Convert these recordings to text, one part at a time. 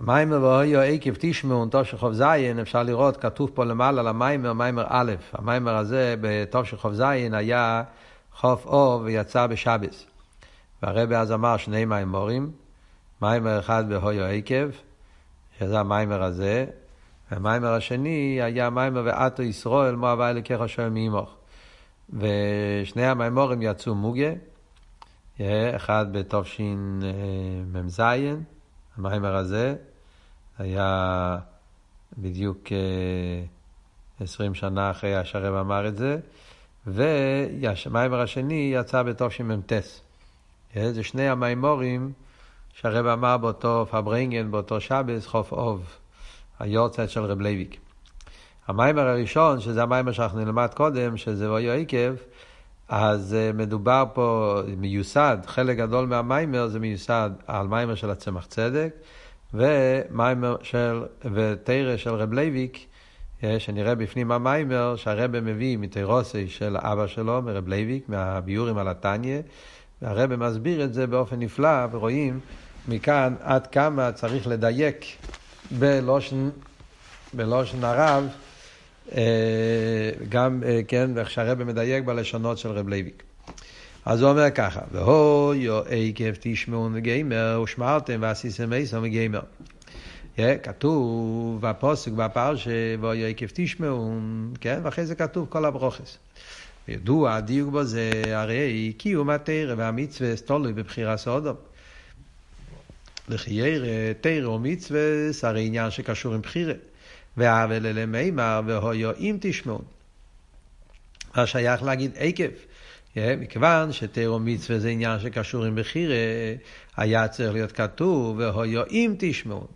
המיימר ואויו עקב תשמעו תושכוב זין, אפשר לראות, כתוב פה למעלה למיימר, מיימר א', המיימר הזה בתושכוב זין היה חוף אור ויצא בשבס. והרבי אז אמר שני מאמרים, מאמר אחד והיה עקב, שזה המאמר הזה, והמאמר השני היה מאמר ועתה ישראל, מה הוי' אלקיך שואל מעמך. ושני המאמרים יצאו מוגה, אחד בתשמ"ז, המאמר הזה, היה בדיוק עשרים שנה אחרי שהרבי אמר את זה, והמאמר השני יצא בתשמ"ט. זה שני המאמרים שהרבי אמר באותו פברנגן, באותו שבת, כ"ף אב, היארצייט של רב לוי'ק. המאמר הראשון, שזה המאמר שאנחנו נלמד קודם, שזה והיה עקב, אז מדובר פה, מיוסד, חלק גדול מהמאמר זה מיוסד על מאמר של הצמח צדק, ומאמר של, ותורה של רב לוי'ק, שנראה בפנים המאמר, שהרבי מביא מתורתו של אבא שלו, מרב לוי'ק, מהביאורים על התניא, והרבי מסביר את זה באופן נפלא, ורואים מכאן עד כמה צריך לדייק בלשון, בלשון הרבי, גם, כן, איך שהרבי מדייק בלשונות של רב לוי'ק. אז הוא אומר ככה, והיה עקב תשמעון וגומר, ושמרתם ועשיתם אותם וגומר. כתוב בפסוק בפרשה, והיה עקב תשמעון, כן, ואחרי זה כתוב כל הברכות. ידוע הדיוק בזה, הרי קיום התורה והמצווה תלוי בבחירת האדם. לכאורה, תורה ומצווה, הרי עניין שקשור עם בחירה. והאבל אלה מימר, והויו אם תשמעון. מה שייך להגיד עקב. מכיוון שתירו מצווה זה עניין שקשור עם בחירה, היה צריך להיות כתוב, והויו אם תשמעו,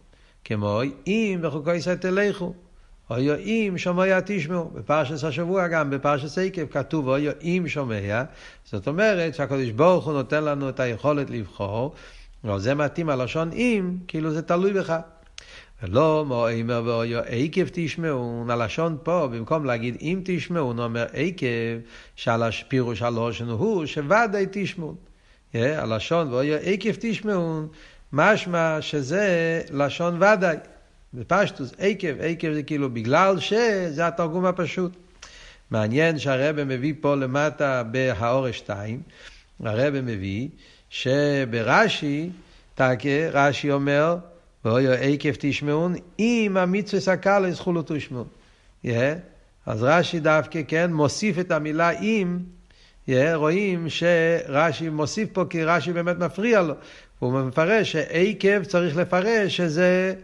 כמו אם בחוקי תלכו, הויו אם שומע תשמעו, בפרשת השבוע גם, בפרשת עקב כתוב הויו אם שומע, זאת אומרת שהקדוש ברוך הוא נותן לנו את היכולת לבחור, אבל זה מתאים הלשון אם, כאילו זה תלוי בך. ולא מואמר ואויו עקב תשמעון, הלשון פה, במקום להגיד אם תשמעון, אומר עקב, שעל הפירוש הלושן הוא שוודאי תשמעון. הלשון ואויו עקב תשמעון, משמע שזה לשון ודאי. בפשטוס, עקב, עקב זה כאילו בגלל שזה התרגום הפשוט. מעניין שהרבא מביא פה למטה בהאורש 2, הרבא מביא שברש"י, רש"י אומר, ואויו עקב תשמעון, אם המצווה סקל יזכו תשמעון. אז רש"י דווקא, כן, מוסיף את המילה אם, רואים שרש"י מוסיף פה כי רש"י באמת מפריע לו. הוא מפרש שעקב צריך לפרש שזה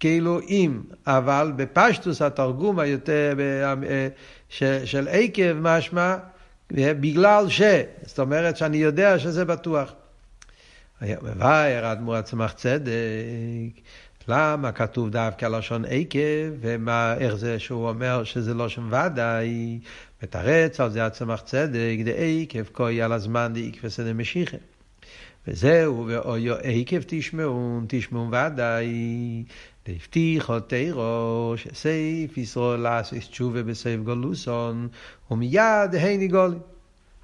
כאילו אם, אבל בפשטוס התרגום היותר של עקב משמע בגלל ש, זאת אומרת שאני יודע שזה בטוח. מבאר אדמו"ר הצמח צדק, למה כתוב דווקא לשון עקב, ומה, איך זה שהוא אומר שזה לא שם ודאי, מתרץ על זה הצמח צדק, דעקב כוי על הזמן דעקב סדר משיחה. וזהו, ואויו עקב תשמעון, תשמעון ודאי, דהבטיחו תירו, שסייף ישראל לעשות תשובה בסייף גולוסון, ומיד הני גולים.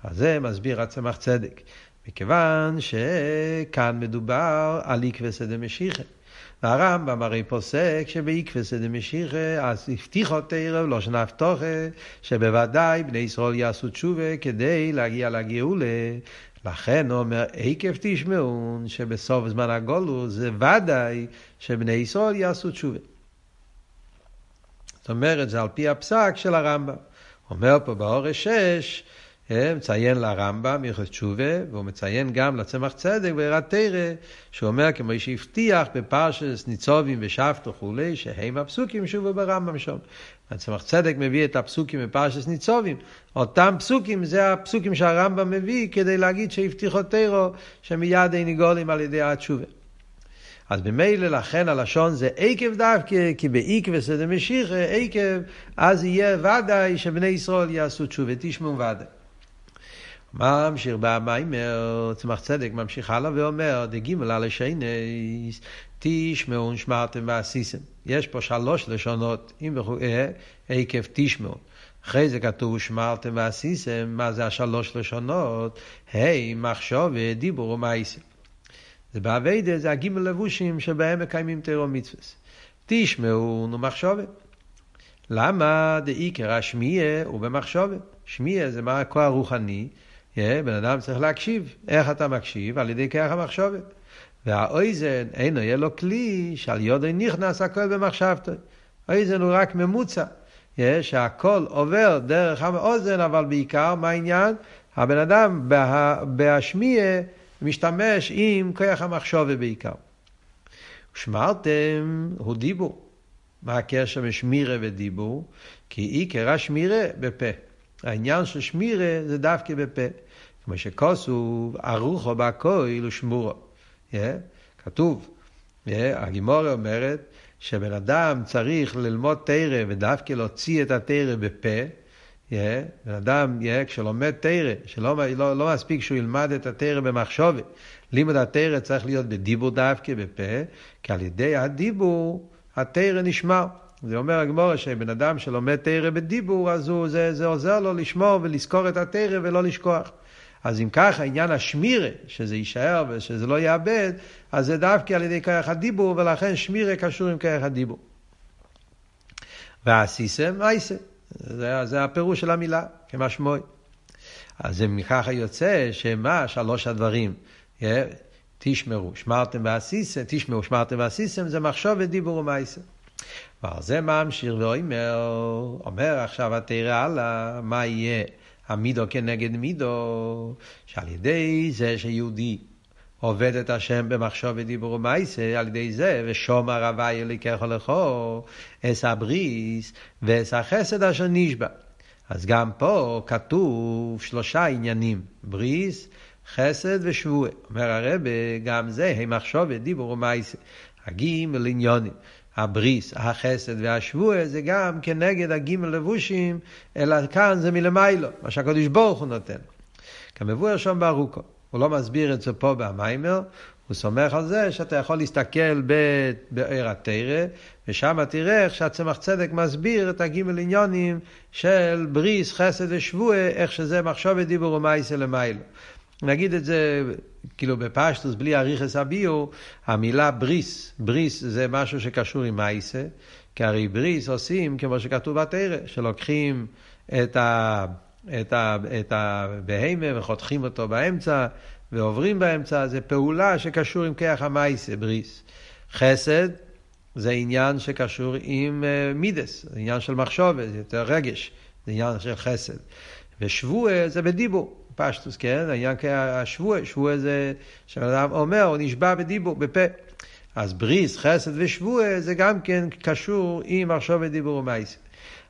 אז זה מסביר הצמח צדק. מכיוון שכאן מדובר על עקבסא דמשיחא. והרמב"ם הרי פוסק שבעקבסא דמשיחא, אז הבטיחו תרב, לא שנפתוכה, שבוודאי בני ישראל יעשו תשובה כדי להגיע לגאולה. לכן הוא אומר, עקב תשמעון, שבסוף זמן הגולו זה ודאי שבני ישראל יעשו תשובה. זאת אומרת, זה על פי הפסק של הרמב"ם. אומר פה באורש 6, מציין לרמב"ם הלכות תשובה, והוא מציין גם לצמח צדק בעירת תרא, שהוא אומר כמו שהבטיח בפרשס ניצובים ושבתו וכולי, שהם הפסוקים שובו ברמב"ם שם. הצמח צדק מביא את הפסוקים בפרשס ניצובים. אותם פסוקים זה הפסוקים שהרמב"ם מביא כדי להגיד שהבטיחו תרא, שמיד אין גולים על ידי התשובה. אז ממילא לכן הלשון זה עקב דווקא, כי בעקב סדר משיחה, עקב, אז יהיה ודאי שבני ישראל יעשו תשובה, תשמעו ודאי. ממשיך במיימר, צמח צדק ממשיך הלאה ואומר, דגימל על השיינס, תשמעו ונשמרתם ועשיתם. יש פה שלוש לשונות, אם עקב תשמעו. אחרי זה כתוב שמרתם ועשיתם, מה זה השלוש לשונות? היי, מחשוב, דיבור ומעשים. זה באביידה, זה הגימל לבושים שבהם מקיימים תירו מצווה. תשמעו נו מחשובת. למה דעיקר השמיע הוא במחשובת? שמיע זה מה הכוח הרוחני, בן אדם צריך להקשיב. איך אתה מקשיב? על ידי כוח המחשובת. והאויזן אינו יהיה לו כלי שעל יודו נכנס הכל במחשבתו. אויזן הוא רק ממוצע. שהכל עובר דרך האוזן, אבל בעיקר, מה העניין? הבן אדם בהשמיע משתמש עם כוח המחשובת בעיקר. שמרתם הוא דיבור. מה הקשר בין שמירה ודיבור? כי עיקר השמירה בפה. העניין של שמירה זה דווקא בפה. כמו שכוסו, ארוחו בהכויל ושמורו. Yeah, כתוב, yeah, הגימורה אומרת שבן אדם צריך ללמוד תרא ודווקא להוציא את התרא בפה. Yeah, בן אדם, yeah, כשלומד תרא, שלא לא, לא מספיק שהוא ילמד את התרא במחשובת, לימוד התרא צריך להיות בדיבור דווקא בפה, כי על ידי הדיבור התרא נשמר. זה אומר הגמורה שבן אדם שלומד תרא בדיבור, אז הוא, זה, זה עוזר לו לשמור ולזכור את התרא ולא לשכוח. אז אם ככה עניין השמירה, שזה יישאר ושזה לא יאבד, אז זה דווקא על ידי כרך הדיבור, ולכן שמירה קשור עם כרך הדיבור. ועשיסם אייסה, זה, זה הפירוש של המילה, כמשמעוי. אז אם ככה יוצא שמה שלוש הדברים, תשמרו, שמרתם ועשיסם, תשמרו, שמרתם ועשיסם, זה מחשוב ודיבור ומעשה. ועל זה ממשיך ואומר, אומר עכשיו התרא הלאה, מה יהיה? המידו כנגד מידו, שעל ידי זה שיהודי עובד את השם במחשוב ודיבור ומייסה, על ידי זה, ושומר הווי אליקך לכו, אס הבריס ואס החסד אשר נשבע. אז גם פה כתוב שלושה עניינים, בריס, חסד ושבועה. אומר הרבה, גם זה, הם מחשוב ודיבור ומייסה. הגימל עניונים. הבריס, החסד והשבוע זה גם כנגד הגימל לבושים, אלא כאן זה מלמיילו, מה שהקדוש ברוך הוא נותן. כמבואר שם בארוכו. הוא לא מסביר את זה פה במיימר, הוא סומך על זה שאתה יכול להסתכל בעיר התרא, ושם תראה איך שהצמח צדק מסביר את הגימל עניונים של בריס, חסד ושבוע, איך שזה מחשוב ודיבור ומייסה למיילו. נגיד את זה כאילו בפשטוס, בלי אריכס הביו, המילה בריס, בריס זה משהו שקשור עם מייסה, כי הרי בריס עושים כמו שכתוב בתרא, שלוקחים את, ה, את, ה, את הבהמה וחותכים אותו באמצע ועוברים באמצע, זה פעולה שקשור עם כיח המייסה, בריס. חסד זה עניין שקשור עם אה, מידס, זה עניין של מחשובת, זה יותר רגש, זה עניין של חסד. ושבוע זה בדיבור. פשטוס, כן? העניין השבוע, שבוע זה שבן אדם אומר, הוא נשבע בדיבור, בפה. אז בריס, חסד ושבוע זה גם כן קשור עם מחשוב ודיבור ומייס.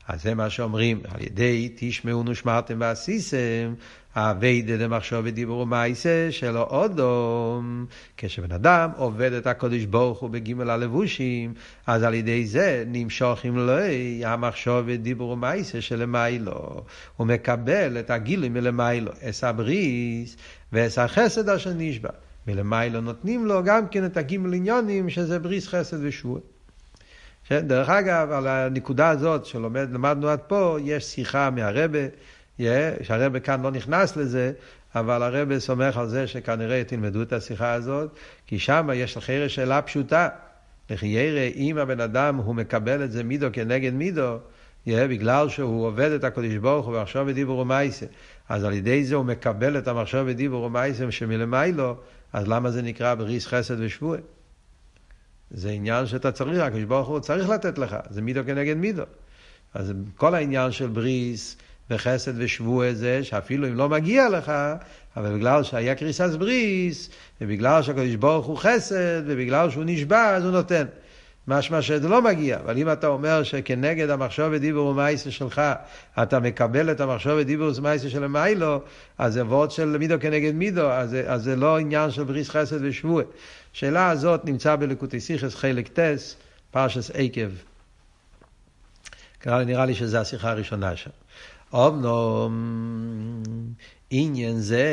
אז זה מה שאומרים, על ידי תשמעו נשמרתם ועשיסם, אביידה דמחשוב ודיבור ומעשה שלו אודום. כשבן אדם עובד את הקודש ברוך הוא בגימל הלבושים, אז על ידי זה נמשוך עם לוי המחשוב ודיבור ומעשה שלמיילו. הוא מקבל את הגילוי מלמיילו, אס הבריס ואס החסד אשר נשבע. מלמיילו נותנים לו גם כן את הגימל עניונים שזה בריס חסד ושבוע. דרך אגב, על הנקודה הזאת שלמדנו עד פה, יש שיחה מהרבה. שהרבא כאן לא נכנס לזה, אבל הרבא סומך על זה שכנראה תלמדו את השיחה הזאת, כי שם יש לכם שאלה פשוטה. לכי ירא, אם הבן אדם הוא מקבל את זה מידו כנגד מידו, יהיה בגלל שהוא עובד את הקדוש ברוך הוא ועכשיו בדיבור ומייסה, אז על ידי זה הוא מקבל את המחשב בדיבור ומייסה שמלמיילו, אז למה זה נקרא בריס חסד ושבוע? זה עניין שאתה צריך, הקדוש ברוך הוא צריך לתת לך, זה מידו כנגד מידו. אז כל העניין של בריס, וחסד ושבוע זה, שאפילו אם לא מגיע לך, אבל בגלל שהיה קריסס בריס, ובגלל שהקדוש ברוך הוא חסד, ובגלל שהוא נשבע, אז הוא נותן. משמע שזה לא מגיע, אבל אם אתה אומר שכנגד המחשוב ודיבור ומייסה שלך, אתה מקבל את המחשוב ודיבור ומייסה של המיילו, אז זה וורד של מידו כנגד מידו, אז, אז זה לא עניין של בריס חסד ושבוע. השאלה הזאת נמצא בלקוטי סיכס חלק טס, פרשס עקב. נראה לי שזו השיחה הראשונה שם. אמנום עניין זה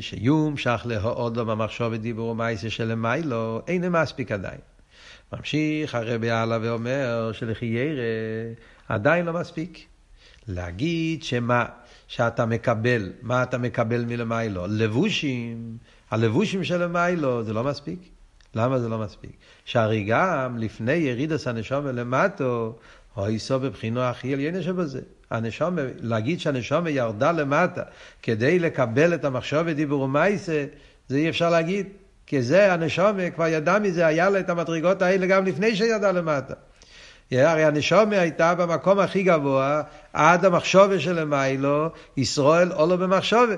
שיום שח להאודו במחשוב ודיבור ומייסה שלמיילו, אין מספיק עדיין. ממשיך הרבי הלאה ואומר שלכי ירא עדיין לא מספיק. להגיד שמה שאתה מקבל, מה אתה מקבל מלמיילו? לבושים, הלבושים של המיילו זה לא מספיק. למה זה לא מספיק? שהרי גם לפני ירידס הנשום למטו, או איסו בבחינו הכי עליונה שבזה. הנשום, להגיד שהנשום ירדה למטה כדי לקבל את המחשב ודיבור ומייסה, זה אי אפשר להגיד. כי זה הנשום כבר ידע מזה, היה לה את המדרגות האלה גם לפני שירדה למטה. הרי הנשומה הייתה במקום הכי גבוה, עד המחשובה של המיילו, ישראל עולו במחשובה.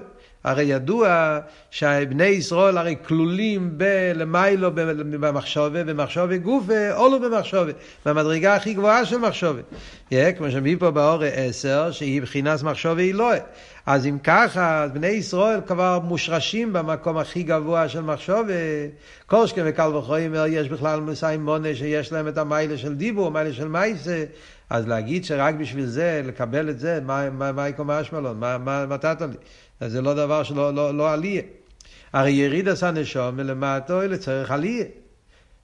הרי ידוע שבני ישראל הרי כלולים בלמיילו במחשובה, במחשובה גופה, עולו במחשובה, במדרגה הכי גבוהה של מחשובה. כמו שמביא פה באורי עשר, שהיא בחינת מחשובה אלוהי. אז אם ככה, בני ישראל כבר מושרשים במקום הכי גבוה של מחשובה. קורשקה וקל וחומר, יש בכלל מסיים מונה שיש להם את המיילה של דיבור, מיילה של מייסה. אז להגיד שרק בשביל זה, לקבל את זה, מה, מה, מה יקום אשמלון? מה, מה, מה לי? זה לא דבר שלא לא, לא עליה. הרי יריד עשה נשום מלמטו לצורך עליה.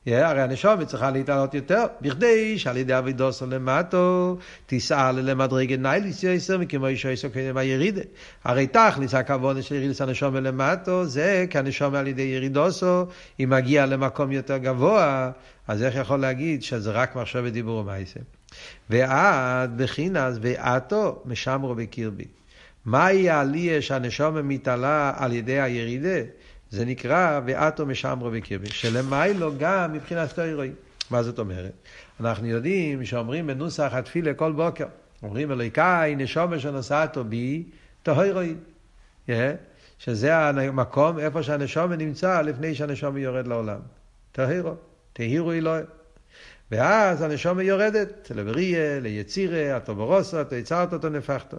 Yeah, הרי הנשום צריכה להתעלות יותר, בכדי שעל ידי אבידוסו למטו תסעל למדרגת נייליס יסר מכמו אישו יסר קודם הירידה. הרי תכליס הכוונה של ירידס הנשום למטו זה כי הנשום על ידי ירידוסו, היא מגיעה למקום יותר גבוה, אז איך יכול להגיד שזה רק מחשב ודיבור ומעשה? ועד בחינס ועתו משמרו בקרבי. מהי העלייה שהנשום מתעלה על ידי הירידה? זה נקרא ואתו משמרו בקרבי, שלמיילו גם מבחינת סטוירוי. מה זאת אומרת? אנחנו יודעים שאומרים בנוסח התפילה כל בוקר, אומרים אלוהיקאי נשום שנוסעתו בי, תהירוי. Yeah, שזה המקום איפה שהנשום נמצא לפני שהנשום יורד לעולם. תהירו, תהירו אלוהי. ואז הנשום יורדת לבריה, ליצירה, הטובורוסו, אתה יצרת אותו, נפחתו.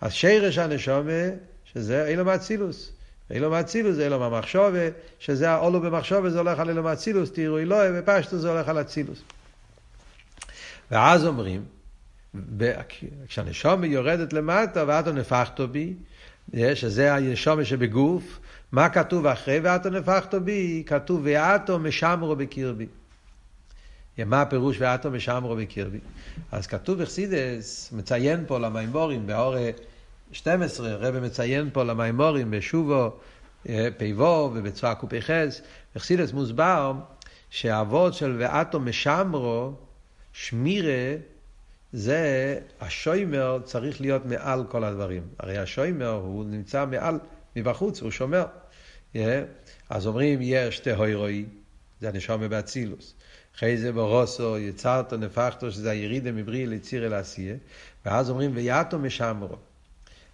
אז שרש הנשומה, שזה אילום אצילוס. אילום אצילוס זה אילום המחשובה, שזה האולו במחשובה, זה הולך על אילום אצילוס, תראו אלוהי, ופשטו זה הולך על אצילוס. ואז אומרים, כשהנשומה יורדת למטה, ואתו נפחתו בי, שזה הנשומה שבגוף, מה כתוב אחרי ואתו נפחתו בי? כתוב ואתו משמרו בקרבי. מה הפירוש ואתו משמרו בקרבי? אז כתוב בחסידס, מציין פה למימורים באורי 12, הרב מציין פה למימורים בשובו אה, פ"ו ובצועה קפ"ח, בחסידס מוסבר שהאבות של ואתו משמרו, שמירה, זה, השוימר צריך להיות מעל כל הדברים. הרי השוימר הוא נמצא מעל, מבחוץ, הוא שומר. Yeah. אה, אז אומרים יש תהוירוי, זה הנשום באצילוס. אחרי זה ברוסו, יצרת, נפחתו, שזה הירידה מברי לציר אל עשייה, ואז אומרים ויאטו משמרו.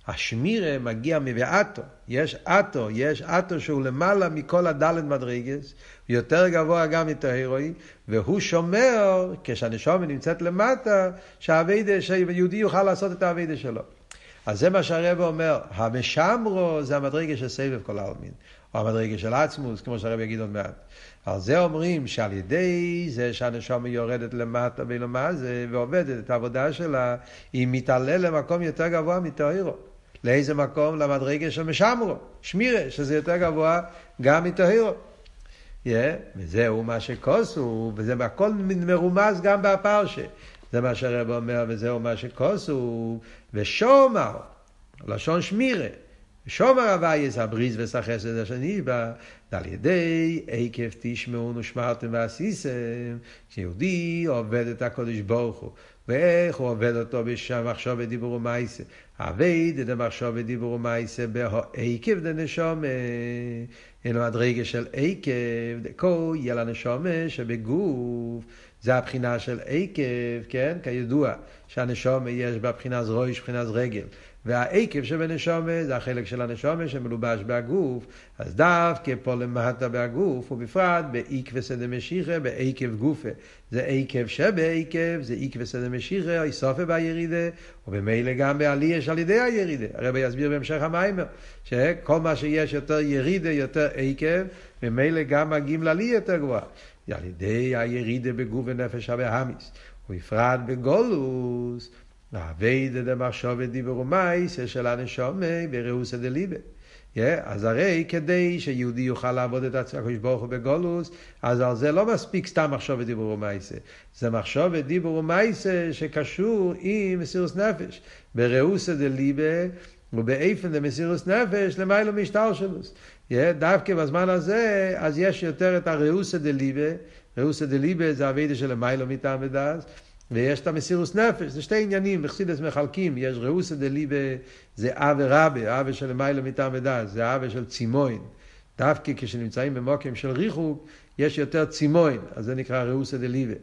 השמירה מגיע מביאטו, יש אטו, יש אטו שהוא למעלה מכל הדלת מדרגס, יותר גבוה גם מטהרוי, והוא שומר, כשהנשומה נמצאת למטה, שהאביידה, שיהודי יוכל לעשות את האביידה שלו. אז זה מה שהרב אומר, המשמרו זה המדרגה של סבב כל העלמין, או המדרגה של עצמוס, כמו שהרב יגיד עוד מעט. על זה אומרים שעל ידי זה שהנשמה יורדת למטה ולמה ועובדת את העבודה שלה, היא מתעלה למקום יותר גבוה מטהירו. לאיזה מקום? למדרגה של משמרו, שמירה, שזה יותר גבוה גם מטהירו. Yeah, וזהו מה שכוסו, וזה הכל מרומז גם בפרשה. זה מה שהרב אומר, וזהו מה שכוסו, ושומר, לשון שמירה. שומר הווייס הבריז וסחסד השני בה, על ידי עקב תשמעו ושמרתם ועשיסם, כשיהודי עובד את הקודש ברוך הוא, ואיך הוא עובד אותו במחשוב ודיבור ומייסה. עבד את המחשוב ודיבור ומייסה בעקב דנשומה, אין מדרגה של עקב, דקו יהיה לנשומה שבגוף. זה הבחינה של עקב, כן? כידוע שהנשומה יש בה בחינת ראש, בחינת רגל. והעקב שבנשומה זה החלק של הנשומה שמלובש בהגוף, אז דווקא פה למטה בהגוף, ובפרט בעקב דמשיחה, בעקב גופה. זה עקב שבעקב, זה עקב דמשיחה, איסופה בירידה, ובמילא גם בעלי יש על ידי הירידה. הרב יסביר בהמשך המיימר, שכל מה שיש יותר ירידה, יותר עקב, ממילא גם מגיעים לעלי יותר גבוהה. על ידי הירידה בגוף ונפש הבהמיס, ובפרט בגולוס. והאביידה דמחשוב דיבור ומייס של הנשומה בראוסא דליבה. אז הרי כדי שיהודי יוכל לעבוד את הקדוש ברוך הוא בגולוס, אז על זה לא מספיק סתם מחשוב ודיבור ומייסה. זה מחשוב ודיבור ומייסה שקשור עם מסירוס נפש. בראוסא דליבה ובאיפן דמסירוס נפש למיילו משטר שלוס. דווקא בזמן הזה, אז יש יותר את הראוסא דליבה, ראוסא דליבה זה אביידה של מיילו מטעם ודס, ויש את המסירוס נפש, זה שתי עניינים, בחסידס מחלקים, יש ראוסא דליבה, זה אבה רבה, אבה של מיילו מטעם ודס, זה אבה של צימוין. דווקא כשנמצאים במוקים של ריחוק, יש יותר צימוין, אז זה נקרא ראוסא דליבה.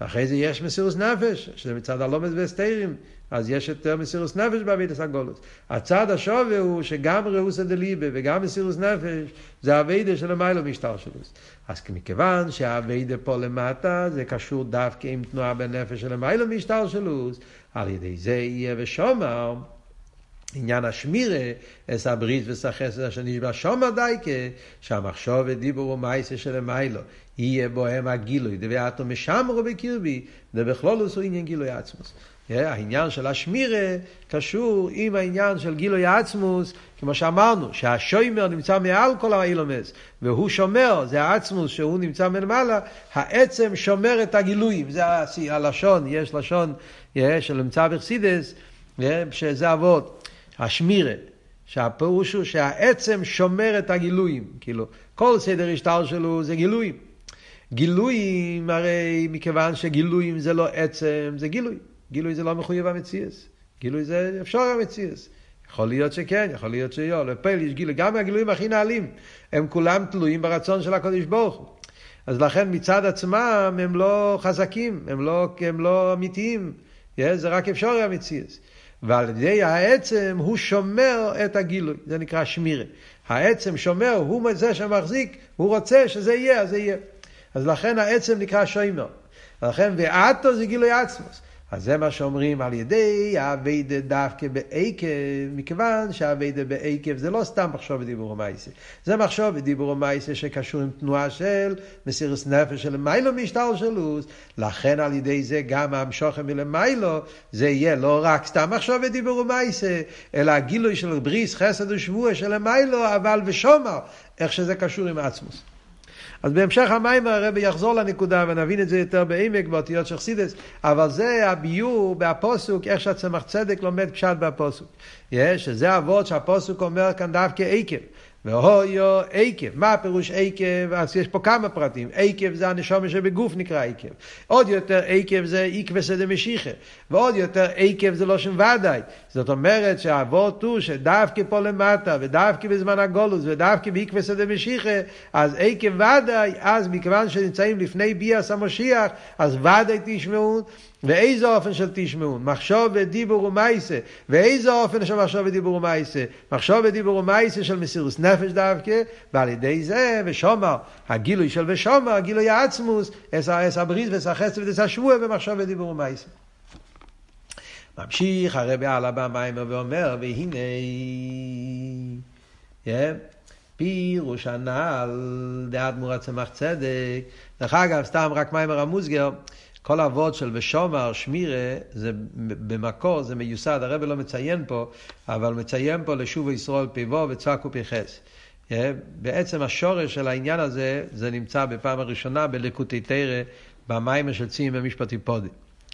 ואחרי זה יש מסירוס נפש, שזה מצד הלומד והסתירים, אז יש יותר מסירוס נפש באבידס הגולוס. הצד השווה הוא שגם ראוסא דליבה וגם מסירוס נפש, זה אבידה של המיילו משטר שלו. אז מכיוון שהאבידה פה למטה, זה קשור דווקא עם תנועה בנפש של המיילו משטר שלו, על ידי זה יהיה ושומר. עניין השמירה, אס הברית וסחסד אשר נשבע שומר דייקה, שהמחשוב ודיבור ומייסה של המיילו, יהיה בוהם הגילוי, דבעתו משמרו בקרבי, דבכלולוס הוא עניין גילוי עצמוס. העניין של השמירה קשור עם העניין של גילוי העצמוס, כמו שאמרנו, שהשוימר נמצא מעל כל האילומס, והוא שומר, זה העצמוס שהוא נמצא מלמעלה, העצם שומר את הגילויים, זה הלשון, יש לשון שנמצא בחסידס, שזה אבות. השמירה, שהפירוש הוא שהעצם שומר את הגילויים, כאילו, כל סדר השטר שלו זה גילויים. גילויים, הרי מכיוון שגילויים זה לא עצם, זה גילוי. גילוי זה לא מחויב המציאס. גילוי זה אפשר המציאס. יכול להיות שכן, יכול להיות שלא. לפעיל יש גילוי. גם הגילויים הכי נעלים, הם כולם תלויים ברצון של הקדוש ברוך הוא. אז לכן מצד עצמם הם לא חזקים, הם לא, הם לא אמיתיים. זה רק אפשר המציאס. ועל ידי העצם הוא שומר את הגילוי, זה נקרא שמירה. העצם שומר, הוא זה שמחזיק, הוא רוצה שזה יהיה, אז זה יהיה. אז לכן העצם נקרא שוימר. לכן ועתו זה גילוי עצמוס. אז זה מה שאומרים על ידי האביידה דווקא בעקב, מכיוון שהאביידה בעקב זה לא סתם מחשוב ודיבור ומייסה. זה מחשוב ודיבור ומייסה שקשור עם תנועה של מסירוס נפש של מיילו משטר שלוס, לכן על ידי זה גם המשוכם מלמיילו, זה יהיה לא רק סתם מחשוב ודיבור ומייסה, אלא הגילוי של בריס, חסד ושבוע של מיילו, אבל ושומר, איך שזה קשור עם עצמוס. אז בהמשך המים הרבי יחזור לנקודה ונבין את זה יותר בעמק באותיות של חסידס, אבל זה הביור בהפוסוק, איך שהצמח צדק לומד פשט בהפוסוק. יש, שזה אבות שהפוסוק אומר כאן דווקא עקב. והויו עקב. מה הפירוש עקב? אז יש פה כמה פרטים. עקב זה הנשומה שבגוף נקרא עקב. עוד יותר עקב זה עקבסא דמשיחא. ועוד יותר עקב זה לא שם ודאי. זאת אומרת שהאבות הוא שדווקא פה למטה, ודווקא בזמן הגולוס, ודווקא בעקבסא דמשיחא, אז עקב ודאי, אז מכיוון שנמצאים לפני ביאס המשיח, אז ודאי תשמעו. ואיזה אופן של תשמעו? מחשוב ודיבור ומייסה. ואיזה אופן של מחשוב ודיבור ומייסה? מחשוב ודיבור ומייסה של מסירוס נפש דווקא, ועל ידי זה, ושומר, הגילוי של ושומר, הגילוי העצמוס, אס הבריס ואס החסד ואס השבוע במחשוב ודיבור ומייסה. ממשיך הרבי הלאה במיימר ואומר, והנה, yeah, פירוש הנ"ל, דעת מורת צמח צדק. דרך אגב, סתם רק מיימר המוסגר, כל האבות של ושומר, שמירה, זה במקור, זה מיוסד, הרב לא מציין פה, אבל מציין פה לשוב ישראל פיבו וצעקו פיחס. בעצם השורש של העניין הזה, זה נמצא בפעם הראשונה בלקוטי תרא, במיימר של צים במשפטי פודי.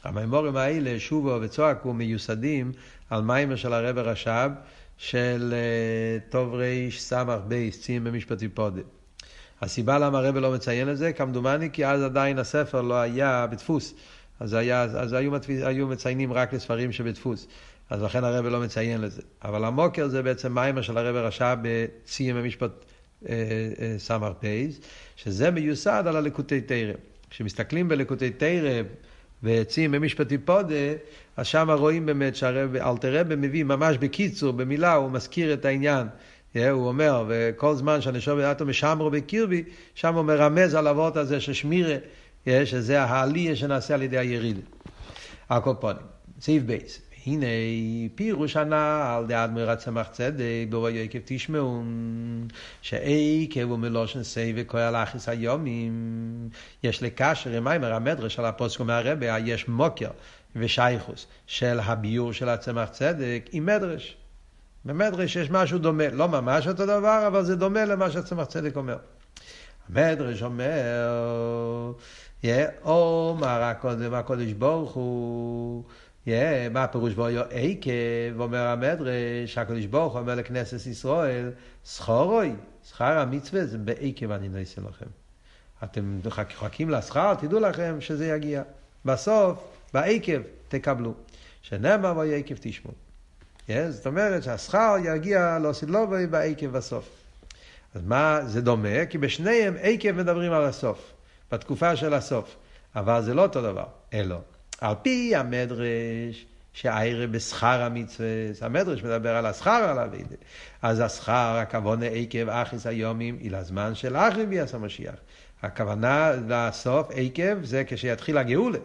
המימורים האלה, שובו וצועקו, מיוסדים על מיימר של הרב הרש"ב, של אה, טוב ריש סמך בייס, צים במשפטי פודי. הסיבה למה הרב לא מציין את זה, כמדומני, כי אז עדיין הספר לא היה בדפוס. אז, היה, אז היו, היו מציינים רק לספרים שבדפוס. אז לכן הרב לא מציין לזה. אבל המוקר זה בעצם מיימר של הרב הרשע בסיים המשפט אה, אה, פייז, שזה מיוסד על הלקוטי תרא. כשמסתכלים בלקוטי תרא וציים במשפטי פודה, אז שם רואים באמת שהרב, אלתר רבי מביא ממש בקיצור, במילה, הוא מזכיר את העניין. הוא אומר, וכל זמן שהנשום אטו משמרו בקרבי, שם הוא מרמז על אבות הזה של שמירה, שזה העלייה שנעשה על ידי היריד. הקופונים. סעיף בייס. הנה פירוש הנ"ל דעת מרץ צמח צדק בבואי עקב תשמעו שעקב הוא מלושן סי וכהל אחיס היומים יש לקשר עם מיימר המדרש על הפוסקו מהרבה יש מוקר ושייכוס של הביור של הצמח צדק עם מדרש במדרש יש משהו דומה, לא ממש אותו דבר, אבל זה דומה למה שהצמח צדק אומר. המדרש אומר, אומר הקודם, הקודש ברוך הוא, Yeah, מה הפירוש בו עקב, אומר המדרש, הקדוש ברוך הוא אומר לכנסת ישראל, שכורוי, שכר המצווה זה בעקב אני נעשה לכם. אתם מחכים לשכר, תדעו לכם שזה יגיע. בסוף, בעקב תקבלו. שנאמר ויהיה עקב תשמעו. Yeah, זאת אומרת שהשכר יגיע לא סילובי בעקב בסוף. אז מה זה דומה? כי בשניהם עקב מדברים על הסוף, בתקופה של הסוף. אבל זה לא אותו דבר, אלא על פי המדרש שהעירה בשכר המצווה, המדרש מדבר על השכר על אבידה. אז השכר, הכוונה עקב אחיס היומים, היא לזמן של אחרי ביאס המשיח. הכוונה לסוף עקב זה כשיתחיל הגאולה.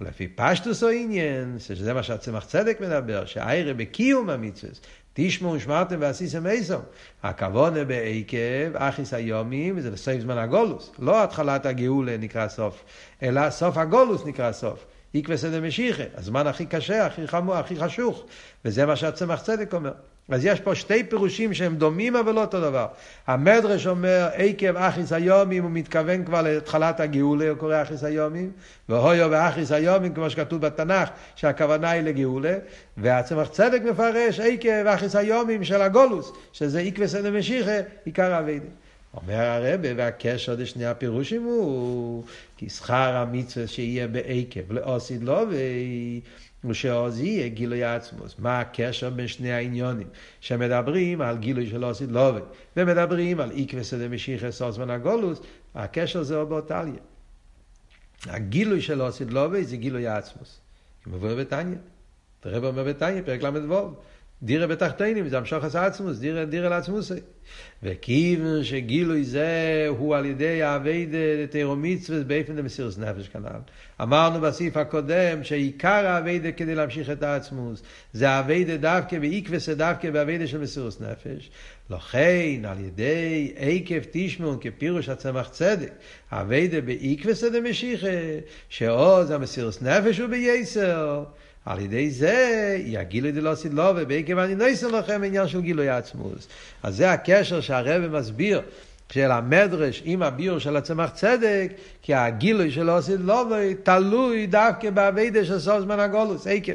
ולפי פשטוס או עניין, שזה מה שהצמח צדק מדבר, שהעירה בקיום המצווה, תשמעו ושמרתם ועשיתם איסו. הכוונה בעקב, אחיס היומים, זה לסוף זמן הגולוס. לא התחלת הגאולה נקרא סוף, אלא סוף הגולוס נקרא סוף. עקבי סדר משיחה, הזמן הכי קשה, הכי חמור, הכי חשוך. וזה מה שהצמח צדק אומר. אז יש פה שתי פירושים שהם דומים אבל לא אותו דבר. המדרש אומר עקב אחיס היומים, הוא מתכוון כבר להתחלת הגאולה, הוא קורא אחיס היומים, והויו ואחיס היומים, כמו שכתוב בתנ"ך, שהכוונה היא לגאולה, והצמח צדק מפרש עקב אחיס היומים של הגולוס, שזה עקבי סדר משיחה, עיקר אביידה. אומר הרבה, והקשר לשני הפירושים הוא כי שכר המצווה שיהיה בעקב לאוסיד לא ושעוז יהיה גילוי עצמוס. מה הקשר בין שני העניונים? שמדברים על גילוי של אוסיד לובי ומדברים על איקווה דמשיחא סוסמן הגולוס, הקשר זה באותליה. הגילוי של אוסיד לובי זה גילוי עצמוס. מבואר בתניא. תראה אומר בתניא, פרק ל"ו. דירה בתחתינים, זה המשוך עשה עצמוס, דירה, דירה לעצמוסי. וכיוון שגילוי זה הוא על ידי האביידה תירו מצווה באופן למסירות נפש כנ"ל. אמרנו בסעיף הקודם שעיקר האביידה כדי להמשיך את העצמוס זה האביידה דווקא בעקבס דווקא באביידה של מסירות נפש. לכן על ידי עקב תשמעון כפירוש הצמח צדק, האביידה בעקבס דמשיכה, שעוז המסירות נפש הוא בייסר. על ידי זה יגילו דלא סדלו ובעקב אני נויסר לכם עניין של גילוי עצמוס. אז זה הקשר שהרבא מסביר של המדרש עם הביור של הצמח צדק, כי הגילוי של עושי לובי תלוי דווקא באביידה של סוף זמן הגולוס, עקב.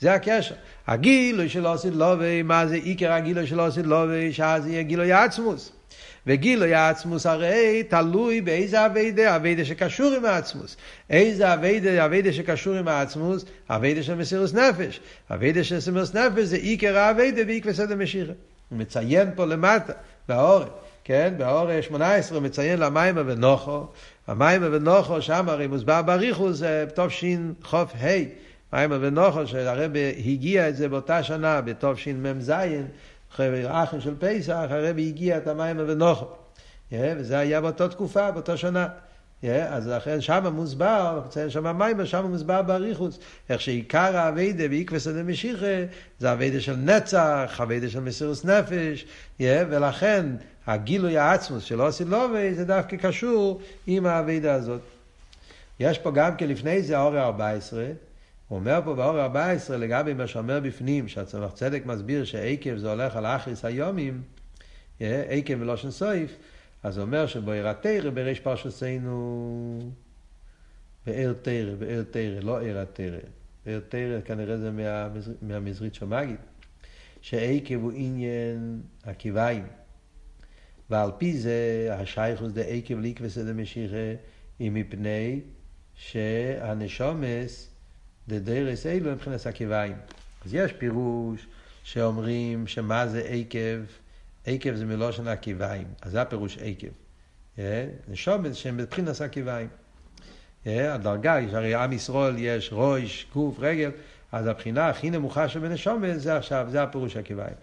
זה הקשר. הגילוי של עושי לובי, מה זה עיקר הגילוי של עושי לובי, שאז יהיה גילוי עצמוס. וגילוי העצמוס הרי תלוי באיזה אביידה, אביידה שקשור עם העצמוס. איזה אביידה, אביידה שקשור עם העצמוס, אביידה של מסירוס נפש. אביידה של מסירוס נפש זה עיקר האביידה בעקבי סדר משיחה. הוא מציין פה למטה, באורן, כן? באורן 18 הוא מציין למים ונוחו. המים ונוחו שם הרי מוסבר בריחוס זה תשכ"ה. מים ונוחו שהרבי הגיע את זה באותה שנה, בתשמ"ז. אחרי האחים של פסח, הרבי הגיע את המים ונוחו. וזה היה באותה תקופה, באותה שנה. אז לכן שם מוסבר, מציין שם המים, שם מוסבר באריכוס, איך שעיקר האביידה ואיקווס דמשיחה זה אביידה של נצח, אביידה של מסירוס נפש, ולכן הגילוי העצמוס של אוסי לובי זה דווקא קשור עם האביידה הזאת. יש פה גם כן לפני זה האור 14, הוא אומר פה באור 14 לגבי מה שאומר בפנים, שהצמח צדק מסביר שעקב זה הולך על אחריס היומים, עקב ולושן סויף, אז הוא אומר שבעיר תרא בריש פרשתנו, באר תרא, באר תרא, לא עיר התרא. באר תרא כנראה זה מהמזר... מהמזרית שמגיד, שעקב הוא עניין הקיביים. ועל פי זה השייכוס דעקב ליקווס דמשיחה היא מפני שהנשומס דדרס אלו מבחינת עקביים. אז יש פירוש שאומרים שמה זה עקב, עקב זה מלושן עקביים, אז זה הפירוש עקב. נשומת שהם מבחינת עקביים. הדרגה, הרי עם ישראל יש ראש, גוף, רגל, אז הבחינה הכי נמוכה שבנשומת זה עכשיו, זה הפירוש עקביים.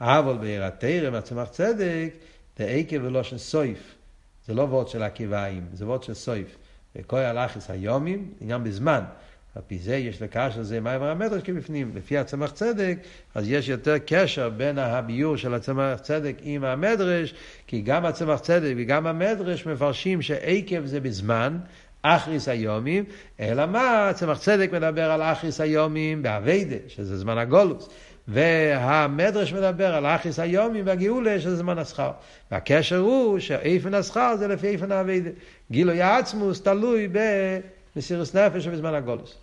אבל בעיר התרם, הצמח צדק, זה עקב ולושן סויף. זה לא וורד של עקביים, זה וורד של סויף. וכל הלכס היומים, עניין בזמן. על פי זה יש לקשר זה מים המדרש כבפנים. לפי הצמח צדק, אז יש יותר קשר בין הביור של הצמח צדק עם המדרש, כי גם הצמח צדק וגם המדרש מפרשים שעקב זה בזמן, אחריס היומים, אלא מה, הצמח צדק מדבר על אחריס היומים באביידה, שזה זמן הגולוס. והמדרש מדבר על אחריס היומים והגאולה, שזה זמן השכר. והקשר הוא שאיפן השכר זה לפי איפן האביידה. גילוי העצמוס תלוי במסירוס נפש ובזמן הגולוס.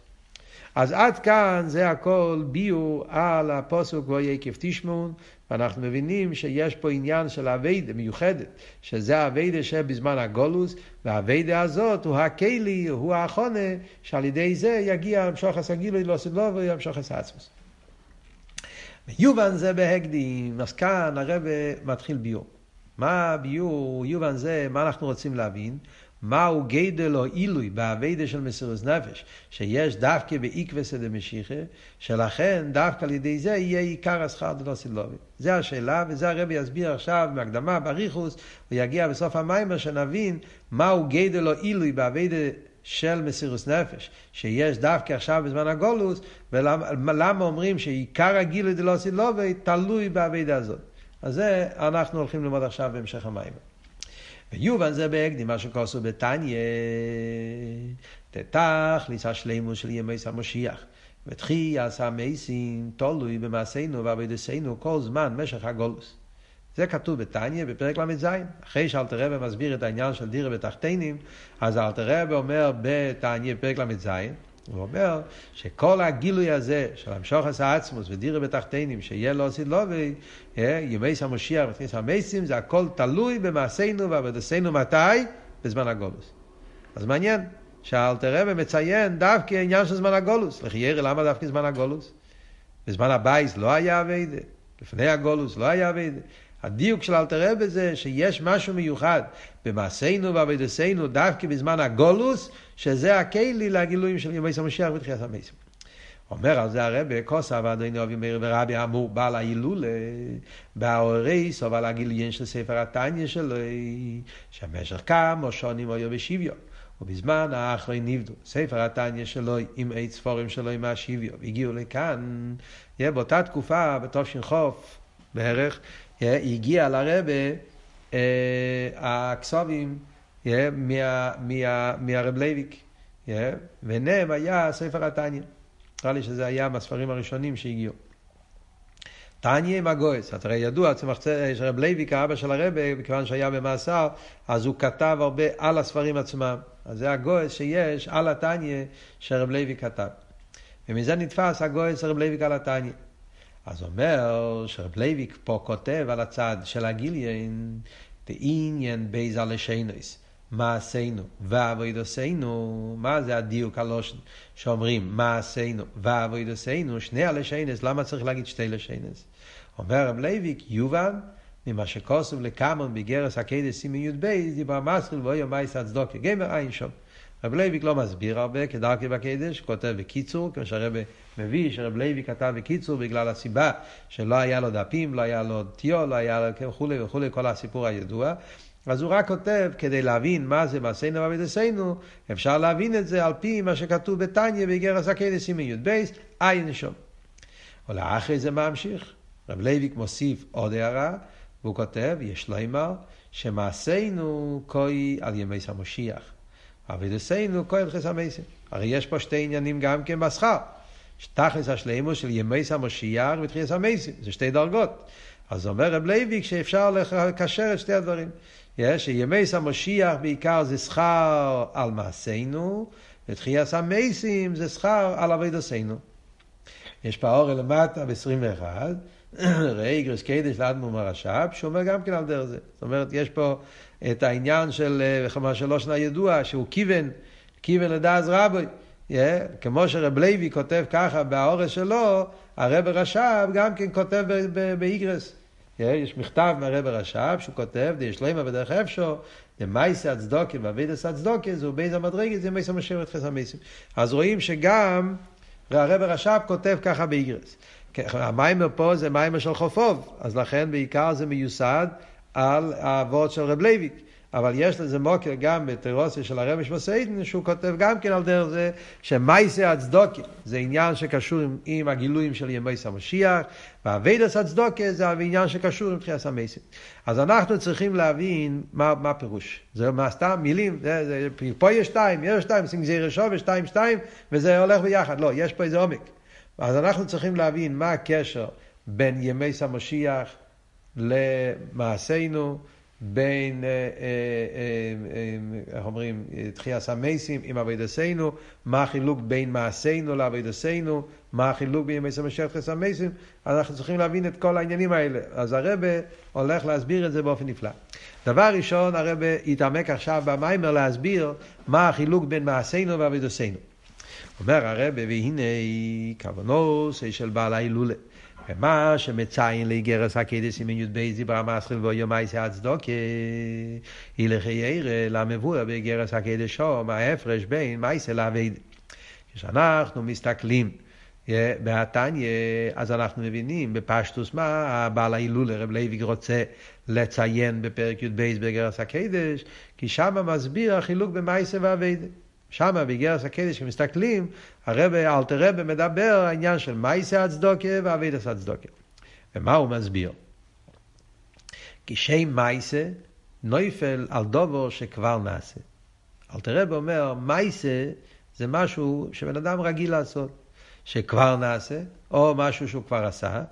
אז עד כאן זה הכל ביור על הפוסק ואוי יקב תשמעון, ואנחנו מבינים שיש פה עניין של אביידה מיוחדת, שזה האביידה שבזמן הגולוס, והאביידה הזאת הוא הכלי, הוא האחונה, שעל ידי זה יגיע המשוך הסגילו, לא סדלו וימשוך הסעצמוס. יובן זה בהקדים, אז כאן הרב מתחיל ביור. מה הביור, יובן זה, מה אנחנו רוצים להבין? מהו גדל או עילוי באביידה של מסירות נפש, שיש דווקא בעקבסא דמשיחא, שלכן דווקא על ידי זה יהיה עיקר השכר דלא סילובי. זה השאלה, וזה הרבי יסביר עכשיו מהקדמה בריחוס, הוא יגיע בסוף המיימר שנבין מהו גדל או עילוי באביידה של מסירות נפש, שיש דווקא עכשיו בזמן הגולוס, ולמה אומרים שעיקר הגילוי דלא סילובי תלוי באביידה הזאת. אז זה אנחנו הולכים ללמוד עכשיו בהמשך המיימר. ויובן זה בהקדים מה שכוסו בתניא, תתכליס השלימוס של ימי המשיח. ותחי עשה מייסין תולוי במעשינו ועבודתנו כל זמן משך הגולוס. זה כתוב בתניא בפרק ל"ז. אחרי שאלתר רבי מסביר את העניין של דירה בתחתינים, אז אלתר רבי אומר בתניא בפרק ל"ז, הוא אומר שכל הגילוי הזה של המשוך עשה עצמוס ודירה בתחתינים, שיהיה לו סילובי, אה, ימי המשיח ותכניס המייסים, זה הכל תלוי במעשינו ועבודתנו מתי? בזמן הגולוס. אז מעניין שאלתר רבי מציין דווקא עניין של זמן הגולוס. לכי ירא, למה דווקא זמן הגולוס? בזמן הבייס לא היה אביידה, לפני הגולוס לא היה אביידה. הדיוק של אלתר רבי זה שיש משהו מיוחד במעשינו ועבודתנו דווקא בזמן הגולוס, שזה הכלי לגילויים של ימי המשיח ותחיית המסים. אומר על זה הרבה, כוסה ועדיין אוהבים מאיר ורבי אמור בעל ההילולה, בהאורייס, אבל הגילויים של ספר התניא שלו, שהמשך כמה שונים היו בשוויון. ובזמן האחרי נבדו, ספר התניא שלו עם עץ ספורים שלו עם השוויון, הגיעו לכאן, באותה תקופה, בתש"ח בערך, הגיע לרבה הכסובים מהרב לייביק, ונם היה ספר התניא. נראה לי שזה היה מהספרים הראשונים שהגיעו. תניא עם הגויס, אתה הרי ידוע, שרב לייביק, האבא של הרבה, מכיוון שהיה במאסר, אז הוא כתב הרבה על הספרים עצמם. אז זה הגויס שיש על התניא שרב לייביק כתב. ומזה נתפס הגויס רב לייביק על התניא. אז אומר שרב לייביק פה כותב על הצד של הגיליין, דעניין בייזה לשיינויס. מעשינו ועבודתנו, מה זה הדיוק הלושן שאומרים מעשינו ועבודתנו, שני הלשיינס, למה צריך להגיד שתי לשיינס? אומר רב לייביק, יובן, ממה שכוסף לקמון באגרס הקדש סימן י"ב, דיבור המסחיל והיה מעשה הצדוקה, גמר עיין שם. רב לייביק לא מסביר הרבה, כדרכי בקודש, כותב בקיצור, כמו שהרבי מביא, שרב לייביק כתב בקיצור בגלל הסיבה שלא היה לו דפים, לא היה לו דיו, לא היה לו וכולי וכולי, כל הסיפור הידוע. אז הוא רק כותב, כדי להבין מה זה מעשינו ועבודתנו, אפשר להבין את זה על פי מה שכתוב בתניא באגרס הקדש סימן י"ב, עיין שום. ולאחרי זה ממשיך. רב לייביק מוסיף עוד הערה, והוא כותב, יש לומר, שמעשינו קאי על ימי המשיח. עבודתנו קאי על תחיית המייסים. הרי יש פה שתי עניינים גם כן בשכר. תכלס השלימות של ימי המשיח ותחיית המייסים. זה שתי דרגות. אז אומר רב לייביק שאפשר לקשר את שתי הדברים. יש שימי המשיח בעיקר זה שכר על מעשינו, ותחיית המסים זה שכר על עבודתנו. יש פה אור למטה ב-21, ראי גרס קדש לאדמו מרש"פ, שאומר גם כן על דרך זה. זאת אומרת, יש פה את העניין של חמה שלוש שנה ידוע, שהוא כיוון, כיוון לדעז רבוי. Yeah, כמו שרב לוי כותב ככה באורס שלו, הרב רש"ב גם כן כותב באיגרס. Yeah, יש מכתב מהרב רש"ב שהוא כותב, די שלמה בדרך אפשו, דמייסי הצדוקה ואבידס הצדוקה, זהו בין המדרגת, זה מייסה משאיר את חסר מייסים. אז רואים שגם הרב רש"ב כותב ככה באיגרס. המיימר פה זה מיימר של חופוב, אז לכן בעיקר זה מיוסד על האבות של רב לייביק. אבל יש לזה מוקר גם בתירוסיה של הרב משמעסיידן, שהוא כותב גם כן על דרך זה, שמייסה הצדוקה זה עניין שקשור עם, עם הגילויים של ימי המשיח, והאביידס הצדוקה זה העניין שקשור עם תחיית המייסים. אז אנחנו צריכים להבין מה, מה פירוש. זה מה סתם מילים, זה, זה, פה יש שתיים, יש שתיים, סינגזיר שוב, ושתיים שתיים, וזה הולך ביחד. לא, יש פה איזה עומק. אז אנחנו צריכים להבין מה הקשר בין ימי המשיח למעשינו, בין, איך אומרים, תחייה המייסים עם אבידסנו, מה החילוק בין מעשינו לאבידסנו, מה החילוק בין מייסים ושטחס המייסים, אנחנו צריכים להבין את כל העניינים האלה. אז הרבה הולך להסביר את זה באופן נפלא. דבר ראשון, הרבה יתעמק עכשיו במיימר להסביר מה החילוק בין מעשינו ואבידסנו. אומר הרבה, והנה כוונו של בעל ההילולה. ומה שמציין לאיגרס הקדש עם י"ב דיבר המסחיל ויומי זה הצדוקה, הילכי ירא למבואר באיגרס הקדש שום, ההפרש בין מייסה לאביידה. כשאנחנו מסתכלים בהתניא, אז אנחנו מבינים בפשטוס מה הבעל ההילול רב לוי רוצה לציין בפרק י"ב באיגרס הקדש, כי שם מסביר החילוק במייסה ואביידה. שם באיגרס הקדש, כשמסתכלים, הרבי, אלתר רבי מדבר העניין של מייסה הצדוקה ואבידס הצדוקה. ומה הוא מסביר? כי שם מייסה נויפל על דובו שכבר נעשה. אלתר רבי אומר, מייסה זה משהו שבן אדם רגיל לעשות, שכבר נעשה, או משהו שהוא כבר עשה,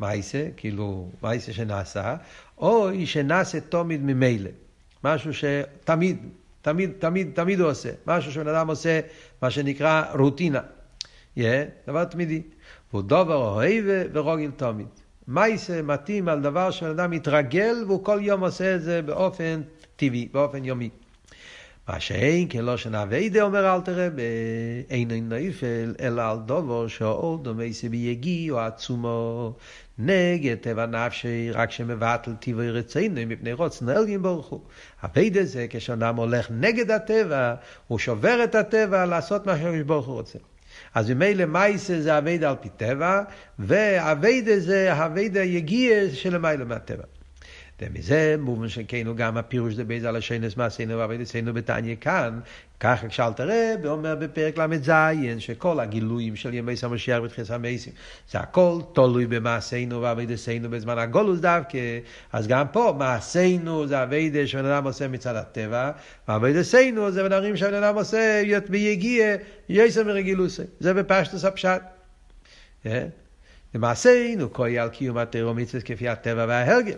מייסה, כאילו מייסה שנעשה, או שנעשה תמיד ממילא, משהו שתמיד תמיד, תמיד, תמיד הוא עושה. משהו שבן אדם עושה, מה שנקרא רוטינה. Yeah, דבר תמידי. והוא דובר אוהב ורוגיל תמיד. מייסה מתאים על דבר שבן אדם מתרגל והוא כל יום עושה את זה באופן טבעי, באופן יומי. מה שאין כלא שנאביידה אומר אל תראה, אין אין נפל, אלא על דובר שאור דומה סבי או עצומו נגד טבע נפשי, רק שמבטל טבעי רצינו מפני רוצנו אלגים ברוך הוא. הווידה זה כשאדם הולך נגד הטבע, הוא שובר את הטבע לעשות מה שהקדוש ברוך הוא רוצה. אז ממילא מייסה זה אביידה על פי טבע, ואביידה זה אביידה יגיע שלמעלה מהטבע. ומזה מובן שכנו גם הפירוש זה באיזה הלשונס מעשינו ועבודתנו בתניא כאן, ככה כשאלת רב אומר בפרק ל"ז שכל הגילויים של ימי סמשיח ותחיס המייסים זה הכל תלוי במעשינו ועבודתנו בזמן הגולוס דווקא, אז גם פה מעשינו זה אביידה שבן אדם עושה מצד הטבע, ועבודתנו זה בדברים שבן אדם עושה ביגיע יסר מרגילוסי, זה בפשטוס הפשט. למעשינו כוי על קיום התירו מצווה כפי הטבע וההרגל.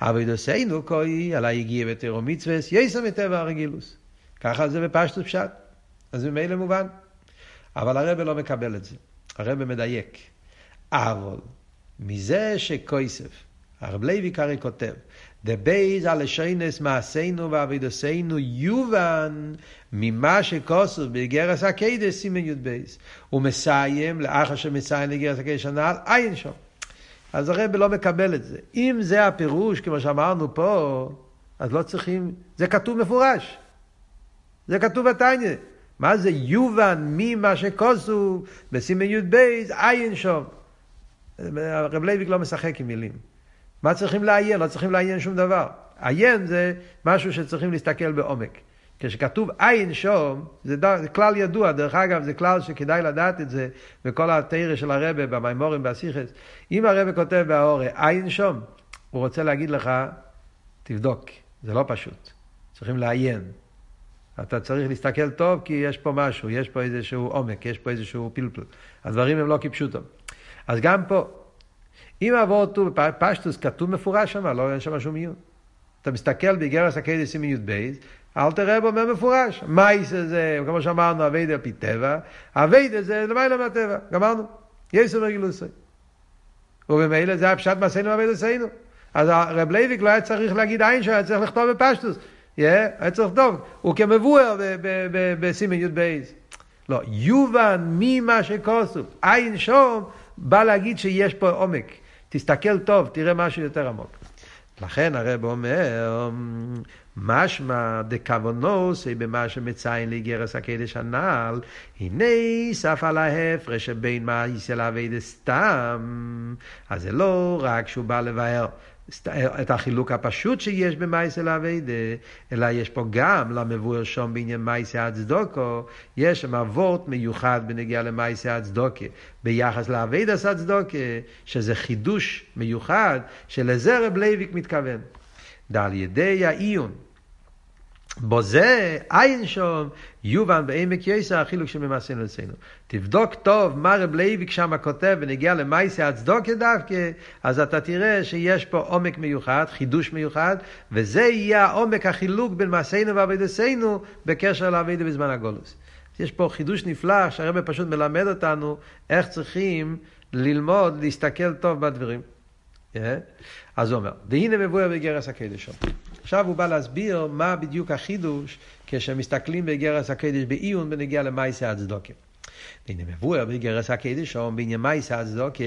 אבידוסיינו כוי על היגיע בתירו מצווה, יסר מטבע הרגילוס. ככה זה בפשטוס פשט. אז ממילא מובן. אבל הרב לא מקבל את זה. הרב מדייק. אבל מזה שכויסף, הרב לוי קרי כותב, דבייז על השיינס מעשינו ואבידוסיינו יובן ממה שכוסף באגרס הקדש סימן י"ב. הוא מסיים, לאחר שמסיים לאגרס הקדש הנ"ל, עיין שם. אז הרבי לא מקבל את זה. אם זה הפירוש, כמו שאמרנו פה, אז לא צריכים, זה כתוב מפורש. זה כתוב בתניא. מה זה יובן ממה שכוסוב בסימן י"ב עיין שום. הרב לייביק לא משחק עם מילים. מה צריכים לעיין? לא צריכים לעיין שום דבר. עיון זה משהו שצריכים להסתכל בעומק. כשכתוב עין שום, זה, ד... זה כלל ידוע, דרך אגב, זה כלל שכדאי לדעת את זה בכל התרא של הרבה, במימורים, בסיכס. אם הרבה כותב בהאורה עין שום, הוא רוצה להגיד לך, תבדוק, זה לא פשוט. צריכים לעיין. אתה צריך להסתכל טוב כי יש פה משהו, יש פה איזשהו עומק, יש פה איזשהו פלפל. הדברים הם לא כפשוטם. אז גם פה, אם אבות פשטוס כתוב מפורש שם, לא אין שם שום עיון. אתה מסתכל באיגרס הקדש סימן י"ב, אתה רואה בו מפורש. מייס זה, כמו שאמרנו, אביידה על פי טבע, אביידה זה למעלה מהטבע, גמרנו. יסו וגילוסי. ובמילא זה הפשט מעשינו ואביידוסיינו. אז הרב לייביק לא היה צריך להגיד עיין שהוא היה צריך לכתוב בפשטוס. היה צריך לכתוב, כמבואר בסימן י"ב. לא, יובן ממה שכוסוב. עיין שום בא להגיד שיש פה עומק. תסתכל טוב, תראה משהו יותר עמוק. לכן הרב אומר, משמע דקוונוס במה שמציין לאיגרס הקדש הנ"ל, הנה סף על ההפרש שבין מה יסל אבי סתם, אז זה לא רק שהוא בא לבאר את החילוק הפשוט שיש במייסה לאביידה, אלא יש פה גם למבואר שום בעניין מייסה הצדוקו, יש שם אבות מיוחד בנגיעה למייסה הצדוקה, ביחס לאביידה הצדוקה, שזה חידוש מיוחד שלזה רב לייביק מתכוון. דעל ידי העיון בזה עיין שום יובן בעומק יויסר החילוק שמעשינו ועבודתנו. תבדוק טוב מה רב לייביק שם כותב ונגיע למייסי הצדוקה דווקא, אז אתה תראה שיש פה עומק מיוחד, חידוש מיוחד, וזה יהיה העומק החילוק בין מעשינו ועבודתנו בקשר לעבודה בזמן הגולוס. יש פה חידוש נפלא שהרבא פשוט מלמד אותנו איך צריכים ללמוד, להסתכל טוב בדברים. Yeah. אז הוא אומר, והנה מבואר בגרס הקדש. עכשיו הוא בא להסביר מה בדיוק החידוש כשמסתכלים בגרס הקדש בעיון בנגיע למייסה הצדוקה. והנה מבואר בגרס הקדש שם בעניין מייסה הצדוקה,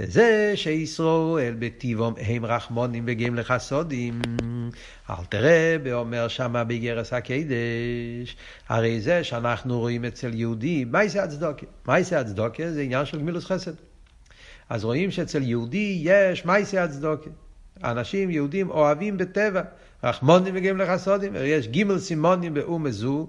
לזה שישראל בטיבום הם רחמונים וגאים לחסודים. אל תראה, ואומר שמה בגרס הקדש, הרי זה שאנחנו רואים אצל יהודי, מייסה הצדוקה. מייסה הצדוקה זה עניין של גמילוס חסד. אז רואים שאצל יהודי יש מייסי הצדוקה. אנשים יהודים אוהבים בטבע, רחמונים מגיעים לחסודים, יש גימל סימונים באום הזו,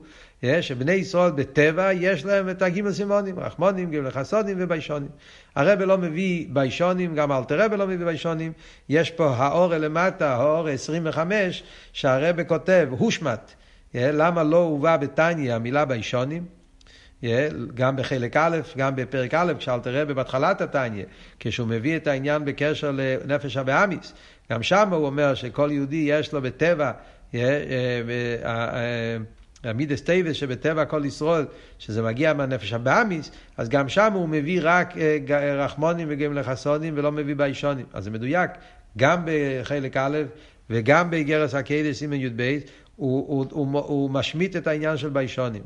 שבני ישראל בטבע יש להם את הגימל סימונים, רחמונים, גימל לחסודים וביישונים. הרב לא מביא ביישונים, גם אלתר רב לא מביא ביישונים, יש פה הערה למטה, הערה 25, שהרב כותב, הושמט, למה לא הובא בתניא המילה ביישנים? גם בחלק א', גם בפרק א', כשאלטער רבי בהתחלת התניא, כשהוא מביא את העניין בקשר לנפש הבהמיס, גם שם הוא אומר שכל יהודי יש לו בטבע, המידוס טויבוס שבטבע כל ישראל, שזה מגיע מהנפש הבהמיס, אז גם שם הוא מביא רק רחמונים וגמל חסונים ולא מביא ביישונים. אז זה מדויק, גם בחלק א' וגם באיגרס הקדש סימן י"ב, הוא, הוא, הוא, הוא משמיט את העניין של ביישונים.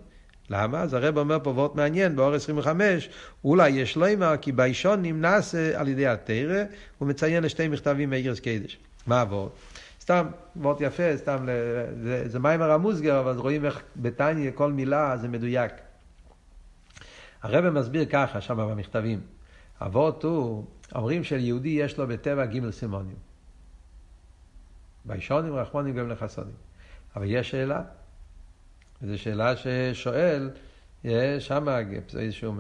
למה? אז הרב אומר פה וורט מעניין, באור 25, אולי יש אמר, כי בישון נמנס על ידי התרא, הוא מציין לשתי מכתבים מאיגרס קדש. מה הוורט? סתם, וורט יפה, סתם, זה, זה מיימר המוסגר, אבל רואים איך בתניא כל מילה זה מדויק. הרב מסביר ככה, שם במכתבים. הוורט הוא, אומרים שליהודי יש לו בטבע ג' סימונים. בישונים, רחמונים, גם לחסונים. אבל יש שאלה, וזו שאלה ששואל, שם איזשהו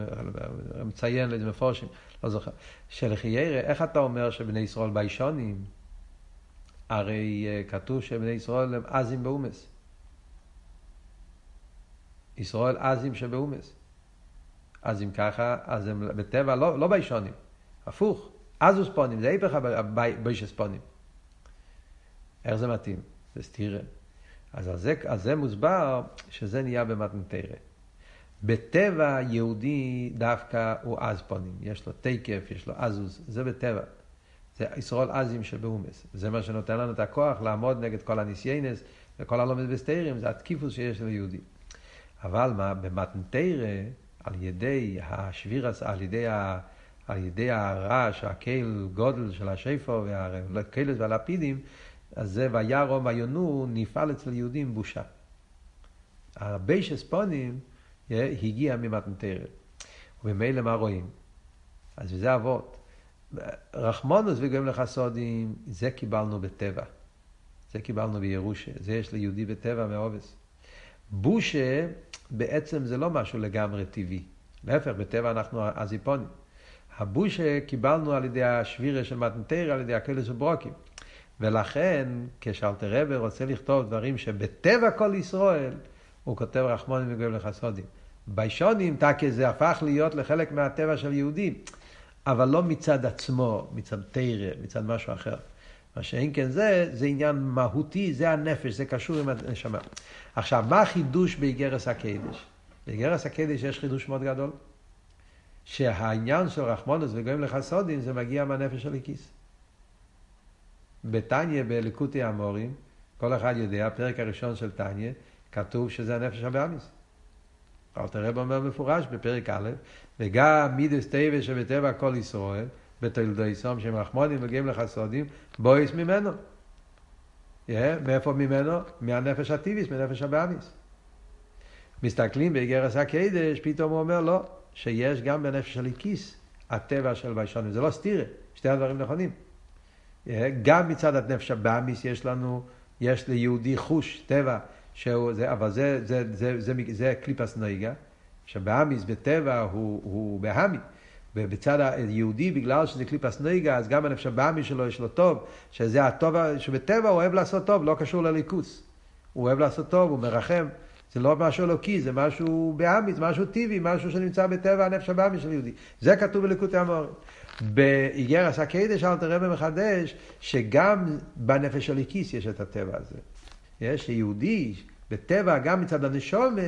מציין לאיזה מפורשים, לא זוכר, שלחיירה, איך אתה אומר שבני ישראל ביישונים? הרי אה, כתוב שבני ישראל הם עזים באומס. ישראל עזים שבאומס. אז אם ככה, אז הם בטבע לא, לא ביישונים, הפוך, עזוס פונים, זה היפך הביישס פונים. איך זה מתאים? זה סתירה. אז על זה, על זה מוסבר שזה נהיה במתנתרא. בטבע יהודי דווקא הוא עז פונים, יש לו תקף, יש לו עזוז, זה בטבע. זה ישראל עזים שבאומס. זה מה שנותן לנו את הכוח לעמוד נגד כל הניסיינס וכל הלומד בסתירים, זה התקיפוס שיש ליהודי. אבל מה, במתנתרא, על ידי השבירס, על ידי, ה, על ידי הרעש, הקהל גודל של השיפו והקהלת והלפידים, אז זה וירום ויונו נפעל אצל יהודים בושה. הרבה שספונים הגיע ממתנתרא. וממילא מה רואים? אז זה אבות. רחמונוס וגויים לחסודים, זה קיבלנו בטבע. זה קיבלנו בירושה. זה יש ליהודי בטבע מעובס. בושה בעצם זה לא משהו לגמרי טבעי. להפך, בטבע אנחנו הזיפונים. הבושה קיבלנו על ידי השבירה של מתנתרא, על ידי הכלס וברוקים. ולכן, כשאלתר רבי רוצה לכתוב דברים שבטבע כל ישראל, הוא כותב רחמונים וגויים לחסודים. ביישונים, טקה זה הפך להיות לחלק מהטבע של יהודים, אבל לא מצד עצמו, מצד תרא, מצד משהו אחר. מה שאין כן זה, זה עניין מהותי, זה הנפש, זה קשור עם הנשמה. עכשיו, מה החידוש באיגרס הקדש? באיגרס הקדש יש חידוש מאוד גדול, שהעניין של רחמונוס וגויים לחסודים זה מגיע מהנפש של הכיס. בתניא, בליקוטי המורים, כל אחד יודע, הפרק הראשון של תניא, כתוב שזה הנפש הבאמיס. אלתר רב אומר מפורש בפרק א', וגם מידס טבע שבטבע כל ישראל, בתולדותם שהם רחמנים וגומלי חסדים, באות ממנו. Yeah, מאיפה ממנו? מהנפש הטבעית, מהנפש הבהמית. מסתכלים באיגרת הקודש, פתאום הוא אומר לא, שיש גם בנפש האלוקית הטבע של ביישנים. זה לא סתירה, שתי הדברים נכונים. גם מצד הנפש הבהמית יש לנו, יש ליהודי חוש, טבע, שהוא, זה, אבל זה, זה, זה, זה, זה, זה קליפת נוגה, שבאמיס בטבע הוא, הוא בהמי. ובצד היהודי, בגלל שזה קליפס נויגה, אז גם הנפש הבאמי שלו יש לו טוב, שזה הטוב, שבטבע הוא אוהב לעשות טוב, לא קשור לליכוס. הוא אוהב לעשות טוב, הוא מרחם. זה לא משהו אלוקי, זה משהו בעמי, משהו טבעי, משהו שנמצא בטבע הנפש הבאמי של יהודי. זה כתוב בלקוטי המורים. באיגרס הקדש אלתר רבי מחדש, שגם בנפש הליקיס יש את הטבע הזה. יש יהודי, בטבע, גם מצד הנשומה,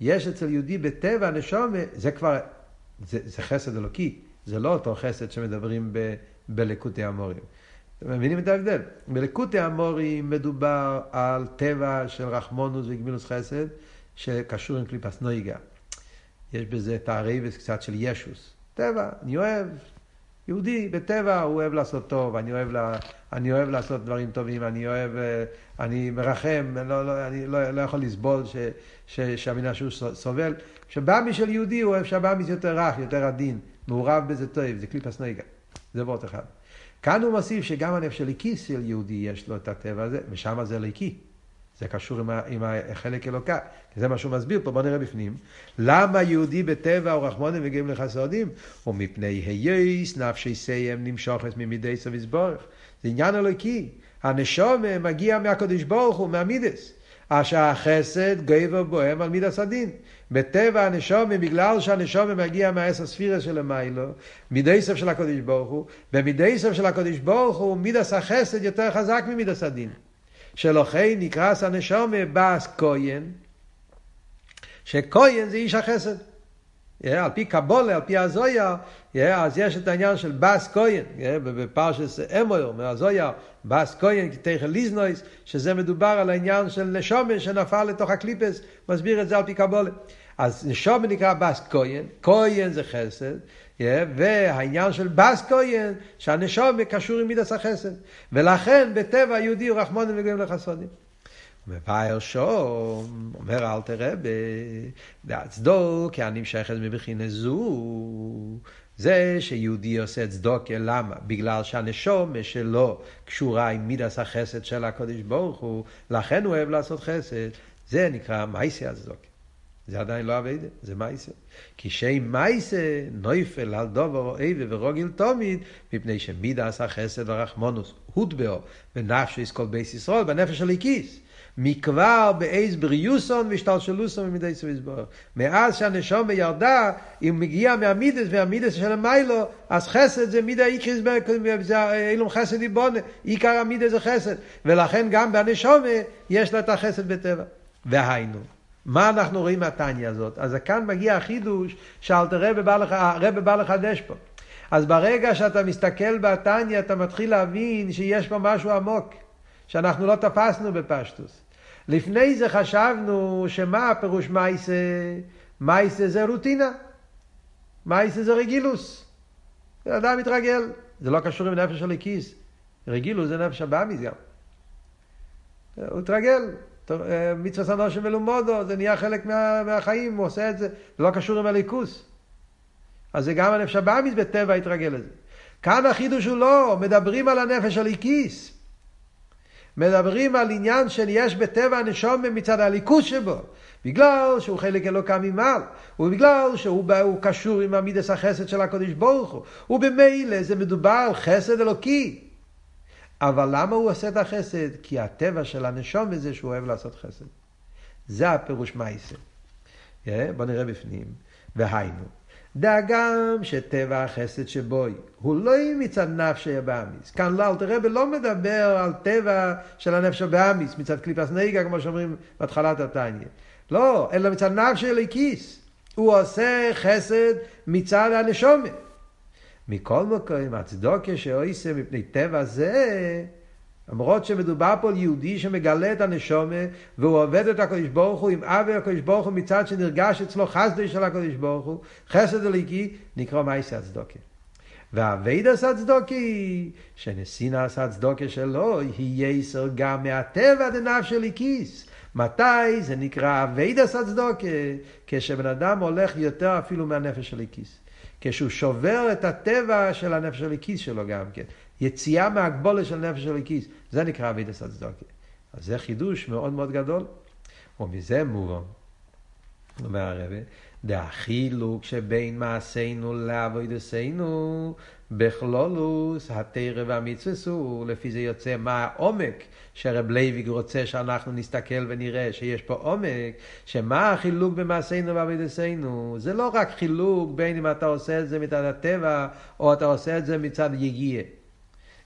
יש אצל יהודי בטבע הנשומה, זה כבר, זה, זה חסד אלוקי, זה לא אותו חסד שמדברים ב, בלקוטי המורים. אתם מבינים את ההבדל? בלקוטי המורים מדובר על טבע של רחמונוס וגמילוס חסד, שקשור עם קליפס נויגה. יש בזה את הרייבס קצת של ישוס. טבע, אני אוהב, יהודי בטבע הוא אוהב לעשות טוב, אני אוהב, לה, אני אוהב לעשות דברים טובים, אני אוהב, אה, אני מרחם, לא, לא, אני לא, לא יכול לסבול ש, ש, שהמילה שהוא סובל. כשבאמי של יהודי הוא אוהב שהבאמי יותר רך, יותר עדין, מעורב בזה טוב, זה קליפס נויגה. זה וורט אחד. כאן הוא מוסיף שגם הנפש של הליקיס של יהודי יש לו את הטבע הזה, ושם זה ליקי. זה קשור עם, ה, עם החלק אלוקה, זה מה שהוא מסביר פה, בוא נראה בפנים. למה יהודי בטבע הוא רחמונים וגיעים לחסודים? ומפני היות נפשותיהם נמשכות ממידותיו יתברך. זה עניין אלוקי. הנשמה מגיע מהקדוש ברוך הוא, מהמידות. אשר החסד גובר בהם על מידת הדין. בטבע הנשמה, בגלל שהנשמה מגיע מהעשר ספירות של המאציל, מידותיו של הקדוש ברוך הוא, ומידותיו של הקדוש ברוך הוא, מידת החסד יותר חזק ממידת הדין. שלכן נקראת הנשמה בת כהן, שכהן זה איש החסד. על פי קבולה, על פי הזויה, אז יש את העניין של בס כהן, בפרשס אמויר, מהזויה, בס כהן, תכף ליזנויס, שזה מדובר על העניין של נשומה שנפל לתוך הקליפס, מסביר את זה על פי קבולה. אז נשומה נקרא בס כהן, כהן זה חסד, והעניין של בס כהן, שהנשום קשור עם מידס החסד. ולכן בטבע היהודי הוא רחמון וגויים לחסודים. מבאר שום, אומר אל תראה, והצדוק הנמשכת מבחינה זו, זה שיהודי עושה צדוקה, למה? בגלל שהנשום שלו קשורה עם מידס החסד של הקודש ברוך הוא, לכן הוא אוהב לעשות חסד, זה נקרא מייסי הצדוקה. זה עדיין לא אביידה, זה מייסה. כי שם מייסה נויפל על דובר איבה ורוגיל תומיד, מפני שמידה עשה חסד ורחמונוס, הוטבאו, ונפשות כל בית ישראל, בנפש האלוקית. מכבר באה בירושה והשתלשלות ממידותיו יתברך. מאז שהנשמה ירדה, אם מגיע מהמידות והמידות של המאציל, אז חסד זה מידה עיקרית, זה עולם חסד יבנה, עיקר המידות זה חסד. ולכן גם בנשמה יש לה את החסד בטבע. והיינו. מה אנחנו רואים מהטניה הזאת? אז כאן מגיע החידוש שאלטר רבי בא, לך, בא לחדש פה. אז ברגע שאתה מסתכל בתניא, אתה מתחיל להבין שיש פה משהו עמוק, שאנחנו לא תפסנו בפשטוס. לפני זה חשבנו שמה הפירוש מייסה? מייסה זה רוטינה. מייסה זה רגילוס. אדם מתרגל. זה לא קשור עם נפש הליקיס. רגילוס זה נפש הבאמיס גם. הוא התרגל. אה, מצווה סנדושם ולומודו, זה נהיה חלק מה, מהחיים, הוא עושה את זה, זה לא קשור עם הליכוס. אז זה גם הנפש הבאמיס בטבע התרגל לזה. כאן החידוש הוא לא, מדברים על הנפש הליקיס. מדברים על עניין של יש בטבע הנשום מצד הליכוס שבו, בגלל שהוא חלק אלוקה ממעל, ובגלל שהוא בא, קשור עם המידס החסד של הקודש ברוך הוא, ובמילא זה מדובר על חסד אלוקי. אבל למה הוא עושה את החסד? כי הטבע של הנשום זה שהוא אוהב לעשות חסד. זה הפירוש מייסה. בוא נראה בפנים. והיינו, דאגם שטבע החסד שבוי הוא לא מצד נפשי הבאמיס. כאן לא, אלתר רבי לא מדבר על טבע של הנפש הבאמיס, מצד קליפס נהיגה, כמו שאומרים בהתחלת התניא. לא, אלא מצד נפשי אליקיס. הוא עושה חסד מצד הנשומת. מכל מקום, הצדוקה שאויסה מפני טבע זה, למרות שמדובר פה על יהודי שמגלה את הנשומה, והוא עובד את הקדוש ברוך הוא עם אהבת הקדוש ברוך הוא מצד שנרגש אצלו חסדו של הקדוש ברוך הוא, חסד אלוקי, נקרא מעשה הצדקה. ועבודת הצדקה, שנתינת הצדקה שלו, יהיה יותר גם מהטבע דנפש האלוקית. מתי זה נקרא עבודת הצדקה? כשבן אדם הולך יותר אפילו מהנפש האלוקית. כשהוא שובר את הטבע של הנפש האלוקית שלו גם כן. יציאה מהגבולות של נפש האלוקית. זה נקרא עבודת הצדקה. אז זה חידוש מאוד מאוד גדול. ומזה מובן, אומר הרב, דהחילוק שבין מעשינו לעבודתנו בכללות התורה והמצוות, לפי זה יוצא מה העומק שרב לוי'ק רוצה שאנחנו נסתכל ונראה שיש פה עומק, שמה החילוק במעשינו ועבודתנו, זה לא רק חילוק בין אם אתה עושה את זה מצד הטבע או אתה עושה את זה מצד יגיע,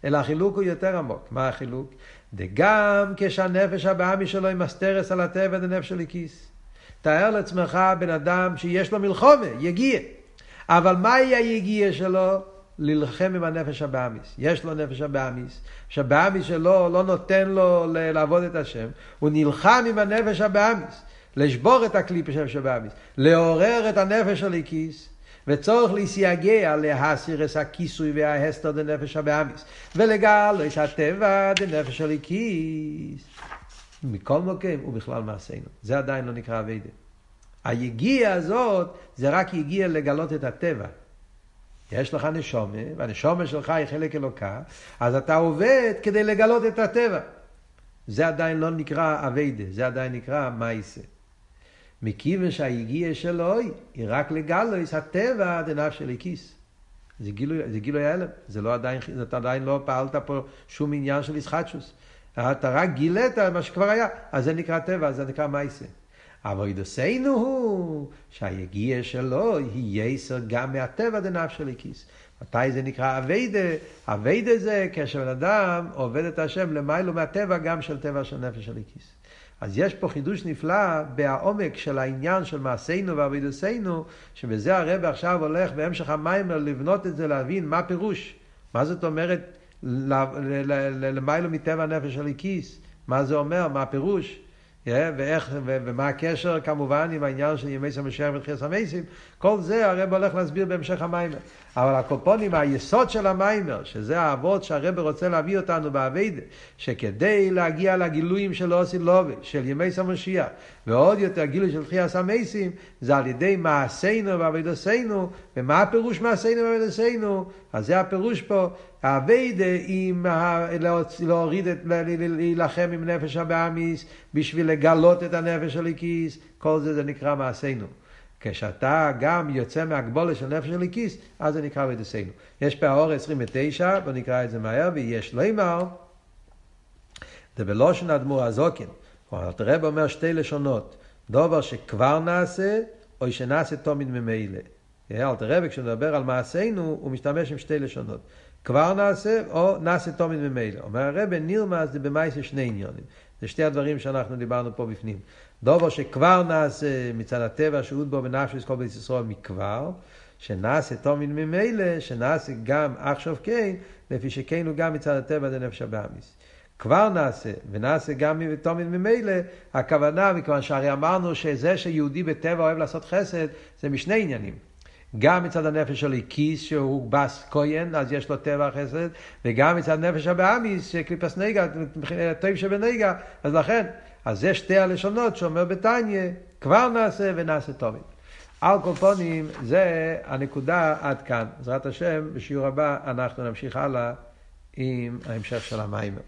אלא החילוק הוא יותר עמוק. מה החילוק? וגם כשהנפש הבאמי שלו היא מסתרס על הטבע זה נפש של הכיס. תאר לעצמך בן אדם שיש לו מלחומה, יגיע. אבל מהי היגיע שלו? להילחם עם הנפש הבאמיס. יש לו נפש הבאמיס, שהבאמיס שלו לא נותן לו לעבוד את השם, הוא נלחם עם הנפש הבאמיס, לשבור את הקליפה של נפש הבאמיס, לעורר את הנפש של הכיס, וצורך להסייגע את הכיסוי וההסתר דנפש הבאמיס, ולגלו את הטבע דנפש של הכיס. מכל מוקם הוא בכלל מעשינו. זה עדיין לא נקרא אביידה. היגיע הזאת זה רק יגיע לגלות את הטבע. יש לך נשומה, והנשומה שלך היא חלק אלוקה, אז אתה עובד כדי לגלות את הטבע. זה עדיין לא נקרא אביידה, זה עדיין נקרא מייסה. מכיוון שהיגיע שלו היא רק לגלויס הטבע דנף של הכיס. זה גילוי, זה גילוי ההלם, זה לא עדיין, אתה עדיין לא פעלת פה שום עניין של ישחטשוס. אתה רק גילית מה שכבר היה, אז זה נקרא טבע, זה נקרא מייסה. אבוידוסנו הוא שהיגיע שלו יהיה יסר גם מהטבע דנף של הכיס. מתי זה נקרא אביידה? אביידה זה כשבן אדם עובד את השם למיילו מהטבע גם של טבע של נפש של הכיס. אז יש פה חידוש נפלא בעומק של העניין של מעשינו ואבידוסינו, שבזה הרב עכשיו הולך בהמשך המיימר לבנות את זה, להבין מה פירוש. מה זאת אומרת למיילו מטבע נפש הכיס? מה זה אומר? מה הפירוש? ואיך, ומה הקשר כמובן עם העניין של ימי סמשיח ותחייה המייסים, כל זה הרב הולך להסביר בהמשך המיימר. אבל הקופונים, היסוד של המיימר, שזה האבות שהרב רוצה להביא אותנו באביידה, שכדי להגיע לגילויים של אוסי לובי, של ימי סמשיח, ועוד יותר גילוי של תחייה המייסים, זה על ידי מעשינו ואביידוסינו, ומה הפירוש מעשינו ואביידוסינו? אז זה הפירוש פה, האביידה עם להוריד את, להילחם עם נפש הבאמיס, בשביל לגלות את הנפש הליקיס, כל זה זה נקרא מעשינו. כשאתה גם יוצא מהגבולה של נפש של הליקיס, אז זה נקרא אביידסנו. יש באור 29, בוא נקרא את זה מהר, ויש לימר, זה בלושן אדמו"ר הזוקין. הרב אומר שתי לשונות, דובר שכבר נעשה, או שנעשה תומין ממילא. אלתר רבי כשמדבר על מעשינו, הוא משתמש עם שתי לשונות. כבר נעשה, או נעשה תומין ממילא. אומר הרב, נרמז זה במעשה שני עניונים. זה שתי הדברים שאנחנו דיברנו פה בפנים. דובר שכבר נעשה מצד הטבע שהות בו בנפש כל בית ישראל מכבר, שנעשה תומין ממילא, שנעשה גם עכשיו כן, לפי שכן הוא גם מצד הטבע זה נפש הבאמיס. כבר נעשה, ונעשה גם תומין ממילא, הכוונה, מכיוון שהרי אמרנו שזה שיהודי בטבע אוהב לעשות חסד, זה משני עניינים. גם מצד הנפש של כיס שהוא בס כהן, אז יש לו טבע חסד, וגם מצד נפש הבאמיס, שקליפס נגע, טוב שבנגע, אז לכן, אז זה שתי הלשונות שאומר בתניא, כבר נעשה ונעשה טובים. על כל פונים, זה הנקודה עד כאן. בעזרת השם, בשיעור הבא אנחנו נמשיך הלאה עם ההמשך של המיימר.